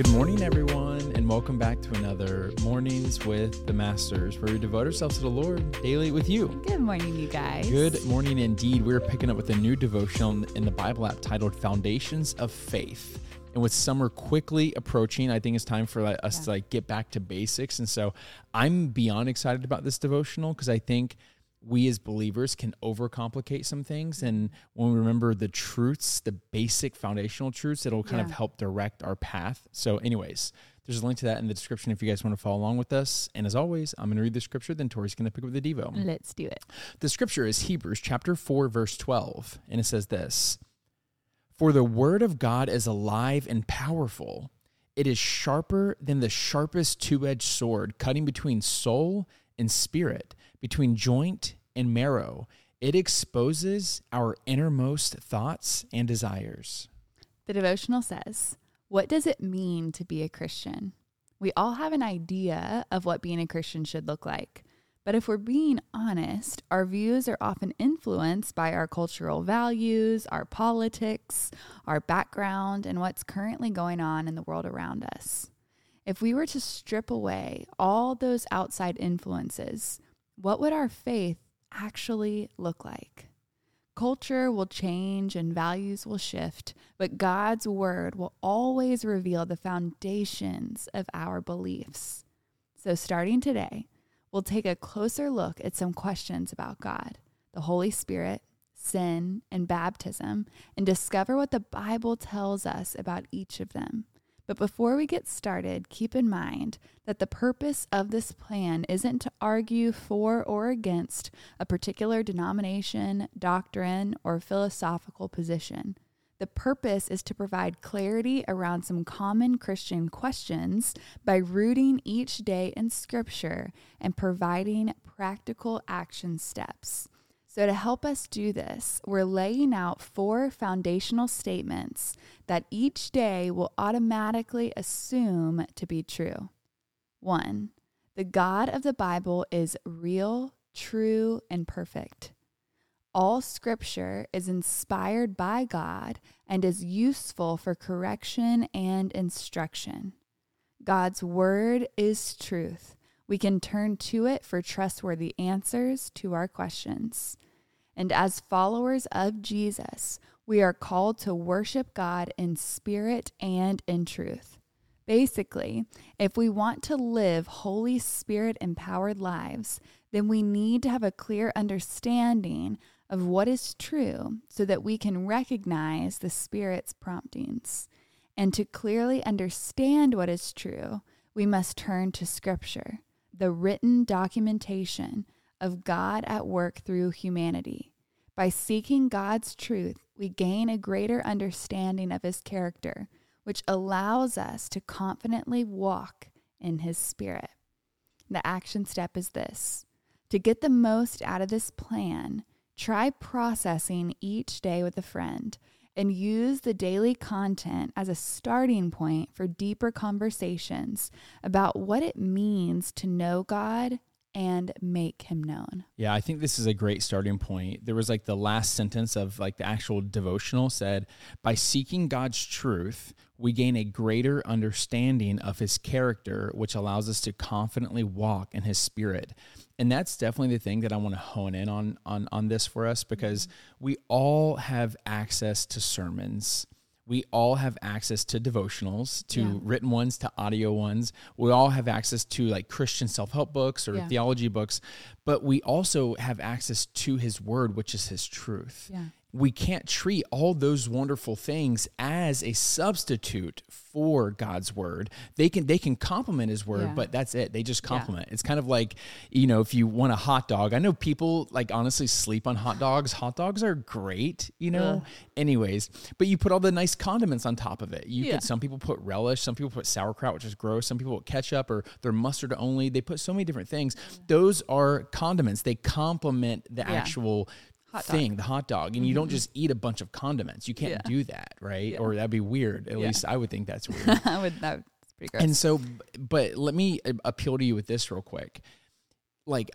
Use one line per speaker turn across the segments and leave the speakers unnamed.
Good morning, everyone, and welcome back to another Mornings with the Masters, where we devote ourselves to the Lord daily with you.
Good morning, you guys.
Good morning, indeed. We're picking up with a new devotional in the Bible app titled Foundations of Faith. And with summer quickly approaching, I think it's time for us
Yeah.
to like get back to basics. And so I'm beyond excited about this devotional because I think we as believers can overcomplicate some things. And when we remember the truths, the basic foundational truths, it'll kind of help direct our path. So, anyways, there's a link to that in the description if you guys want to follow along with us. And as always, I'm going to read the scripture, then Tori's going to pick up the Devo.
Let's do it.
The scripture is Hebrews chapter 4 verse 12 and it says this For the word of God is alive and powerful it is sharper than the sharpest two-edged sword cutting between soul and spirit between joint and marrow it exposes our innermost thoughts and desires
The devotional says, What does it mean to be a Christian? We all have an idea of what being a Christian should look like. But if we're being honest, our views are often influenced by our cultural values, our politics, our background, and what's currently going on in the world around us. If we were to strip away all those outside influences, what would our faith actually look like? Culture will change and values will shift, but God's word will always reveal the foundations of our beliefs. So, starting today, we'll take a closer look at some questions about God, the Holy Spirit, sin, and baptism, and discover what the Bible tells us about each of them. But before we get started, keep in mind that the purpose of this plan isn't to argue for or against a particular denomination, doctrine, or philosophical position. The purpose is to provide clarity around some common Christian questions by rooting each day in Scripture and providing practical action steps. So, to help us do this, we're laying out four foundational statements that each day will automatically assume to be true. One, the God of the Bible is real, true, and perfect. All scripture is inspired by God and is useful for correction and instruction. God's word is truth. We can turn to it for trustworthy answers to our questions. And as followers of Jesus, we are called to worship God in spirit and in truth. Basically, if we want to live Holy Spirit empowered lives, then we need to have a clear understanding of what is true so that we can recognize the Spirit's promptings. And to clearly understand what is true, we must turn to Scripture, the written documentation of God at work through humanity. By seeking God's truth, we gain a greater understanding of His character, which allows us to confidently walk in His Spirit. The action step is this to get the most out of this plan, try processing each day with a friend and use the daily content as a starting point for deeper conversations about what it means to know God and make Him known.
Yeah, I think this is a great starting point. There was like the last sentence of like the actual devotional said, by seeking God's truth, we gain a greater understanding of his character, which allows us to confidently walk in his spirit. And that's definitely the thing that I want to hone in on on on this for us because mm-hmm. we all have access to sermons. We all have access to devotionals, to
Yeah.
written ones, to audio ones. We all have access to like Christian self help books or
Yeah.
theology books, but we also have access to his word, which is his truth.
Yeah.
We can't treat all those wonderful things as a substitute for God's word. They can they can complement his word,
Yeah.
but that's it. They just
Yeah.
complement. It's kind of like, you know, if you want a hot dog. I know people like honestly sleep on hot dogs. Hot dogs are great, you know.
Ugh.
Anyways, but you put all the nice condiments on top of it. You
Yeah.
could some people put relish, some people put sauerkraut, which is gross. Some people put ketchup or they're mustard only. They put so many different things. Those are condiments. They complement the
Yeah.
actual
Hot dog.
thing, the hot dog, and you don't just eat a bunch of condiments. You can't
Yeah.
do that, right?
Yeah.
Or that'd be weird. At
Yeah.
least I would think that's weird.
I would, that's pretty gross.
and so, but let me uh, appeal to you with this real quick. Like,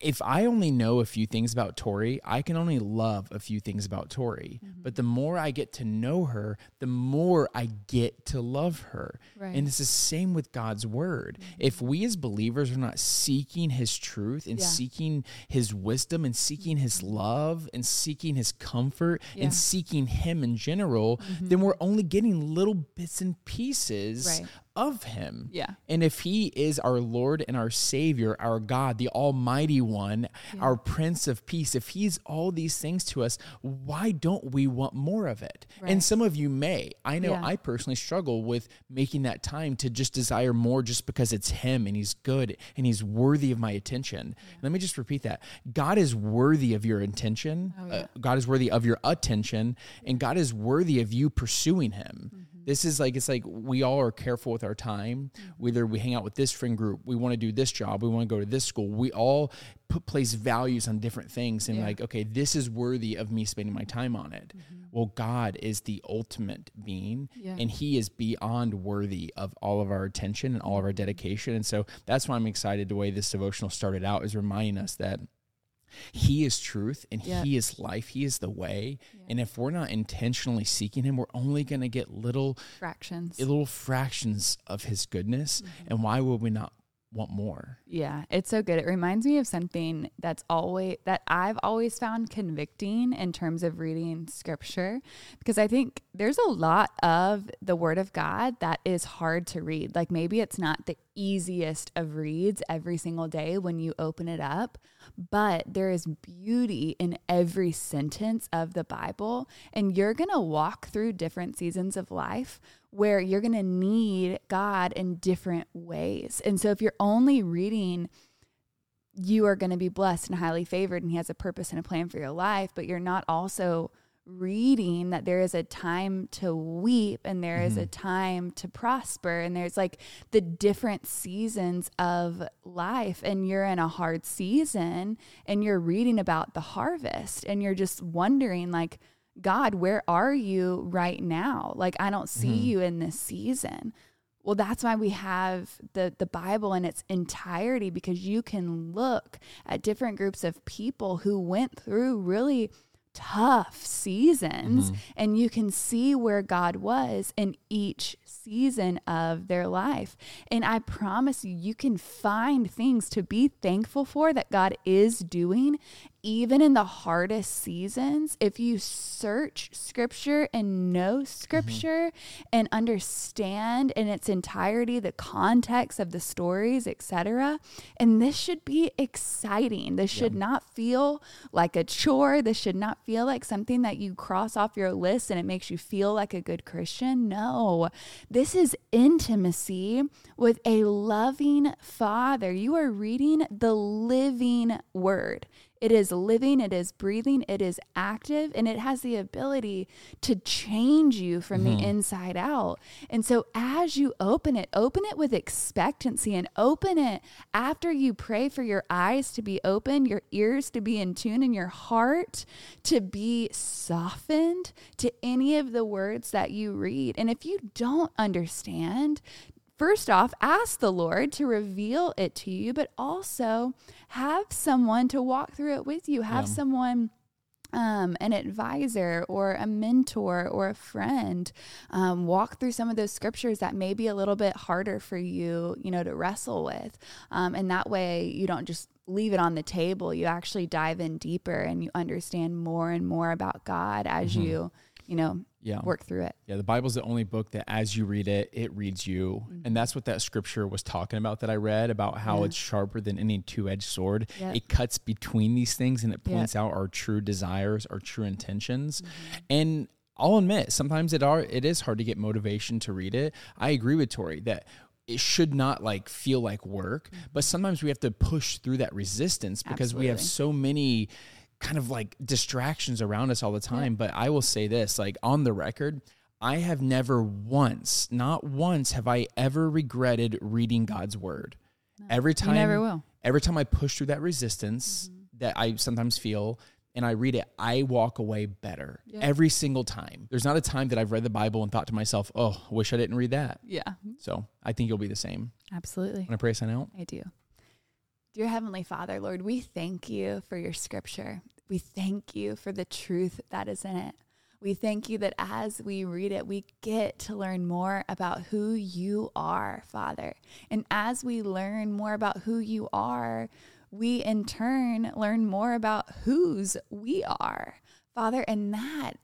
if I only know a few things about Tori, I can only love a few things about Tori.
Mm-hmm.
But the more I get to know her, the more I get to love her.
Right.
And it's the same with God's word. Mm-hmm. If we as believers are not seeking his truth and
Yeah.
seeking his wisdom and seeking his mm-hmm. love and seeking his comfort
Yeah.
and seeking him in general, mm-hmm. then we're only getting little bits and pieces
Right.
Of him.
Yeah.
And if he is our Lord and our Savior, our God, the Almighty One, our Prince of Peace, if he's all these things to us, why don't we want more of it?
Right.
And some of you may. I know
Yeah.
I personally struggle with making that time to just desire more just because it's him and he's good and he's worthy of my attention. Let me just repeat that. God is worthy of your intention,
Oh, yeah.
Uh, God is worthy of your attention and God is worthy of you pursuing him.
Mm-hmm.
This is like it's like we all are careful with our time. Whether we hang out with this friend group, we want to do this job, we want to go to this school. We all put place values on different things and
Yeah.
like, okay, this is worthy of me spending my time on it. Mm-hmm. Well, God is the ultimate being
Yeah.
and he is beyond worthy of all of our attention and all of our mm-hmm. dedication. And so that's why I'm excited the way this devotional started out is reminding us that he is truth and
Yeah.
he is life. He is the way. And if we're not intentionally seeking him, we're only going to get little
Fractions.
little fractions of his goodness.
Mm-hmm.
And why would we not want more?
Yeah, it's so good. It reminds me of something that's always that I've always found convicting in terms of reading scripture because I think there's a lot of the word of God that is hard to read. Like maybe it's not the easiest of reads every single day when you open it up, but there is beauty in every sentence of the Bible and you're going to walk through different seasons of life where you're going to need God in different ways. And so if you're only reading you are going to be blessed and highly favored and he has a purpose and a plan for your life, but you're not also reading that there is a time to weep and there is a mm-hmm. time to prosper and there's like the different seasons of life and you're in a hard season and you're reading about the harvest and you're just wondering like God, where are you right now? Like, I don't see mm-hmm. you in this season. Well, that's why we have the the Bible in its entirety because you can look at different groups of people who went through really tough seasons mm-hmm. and you can see where God was in each season of their life. And I promise you you can find things to be thankful for that God is doing even in the hardest seasons, if you search scripture and know mm-hmm. scripture and understand in its entirety the context of the stories, etc. And this should be exciting. This should not feel like a chore. This should not feel like something that you cross off your list and it makes you feel like a good Christian. No, this is intimacy with a loving father. You are reading the living word. It is living, it is breathing, it is active, and it has the ability to change you from the mm-hmm. inside out. And so, as you open it, open it with expectancy and open it after you pray for your eyes to be open, your ears to be in tune, and your heart to be softened to any of the words that you read. And if you don't understand, First off, ask the Lord to reveal it to you, but also have someone to walk through it with you. Have
Yeah.
someone um, an advisor or a mentor or a friend um, walk through some of those scriptures that may be a little bit harder for you you know to wrestle with um, and that way you don't just leave it on the table you actually dive in deeper and you understand more and more about god as you you know
Yeah.
work through it
Yeah, the Bible's the only book that as you read it, it reads you.
Mm-hmm.
And that's what that scripture was talking about that I read about how
Yeah.
it's sharper than any two edged sword.
Yep.
It cuts between these things and it
Yep.
points out our true desires, our true intentions.
Mm-hmm.
And I'll admit, sometimes it are it is hard to get motivation to read it. I agree with Tori that it should not like feel like work,
Mm-hmm.
but sometimes we have to push through that resistance because we have so many kind of like distractions around us all the time. But I will say this, like on the record, I have never once, not once, have I ever regretted reading God's word. Every time,
never will. Mm-hmm.
Every time I push through that resistance that I sometimes feel, and I read it, I walk away better
Yeah.
every single time. There's not a time that I've read the Bible and thought to myself, "Oh, I wish I didn't read that."
yeah
So I think you'll be the same.
absolutely
When I pray, sign out.
I do. Dear Heavenly Father, Lord, we thank you for your scripture. We thank you for the truth that is in it. We thank you that as we read it, we get to learn more about who you are, Father. And as we learn more about who you are, we in turn learn more about whose we are, Father. And that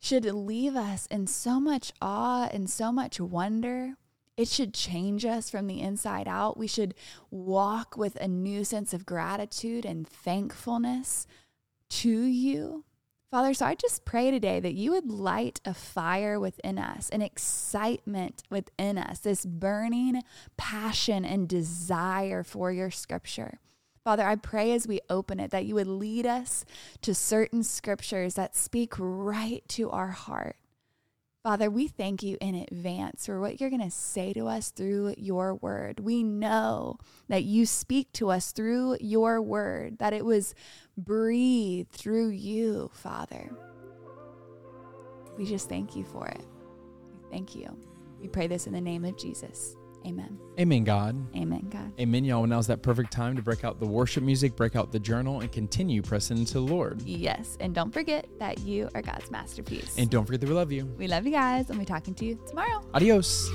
should leave us in so much awe and so much wonder. It should change us from the inside out. We should walk with a new sense of gratitude and thankfulness to you. Father, so I just pray today that you would light a fire within us, an excitement within us, this burning passion and desire for your scripture. Father, I pray as we open it that you would lead us to certain scriptures that speak right to our heart. Father, we thank you in advance for what you're going to say to us through your word. We know that you speak to us through your word, that it was breathed through you, Father. We just thank you for it. Thank you. We pray this in the name of Jesus. Amen.
Amen, God.
Amen, God.
Amen, y'all. Now's that perfect time to break out the worship music, break out the journal, and continue pressing into the Lord.
Yes. And don't forget that you are God's masterpiece.
And don't forget that we love you.
we love you guys, and we'll be talking to you tomorrow.
Adios.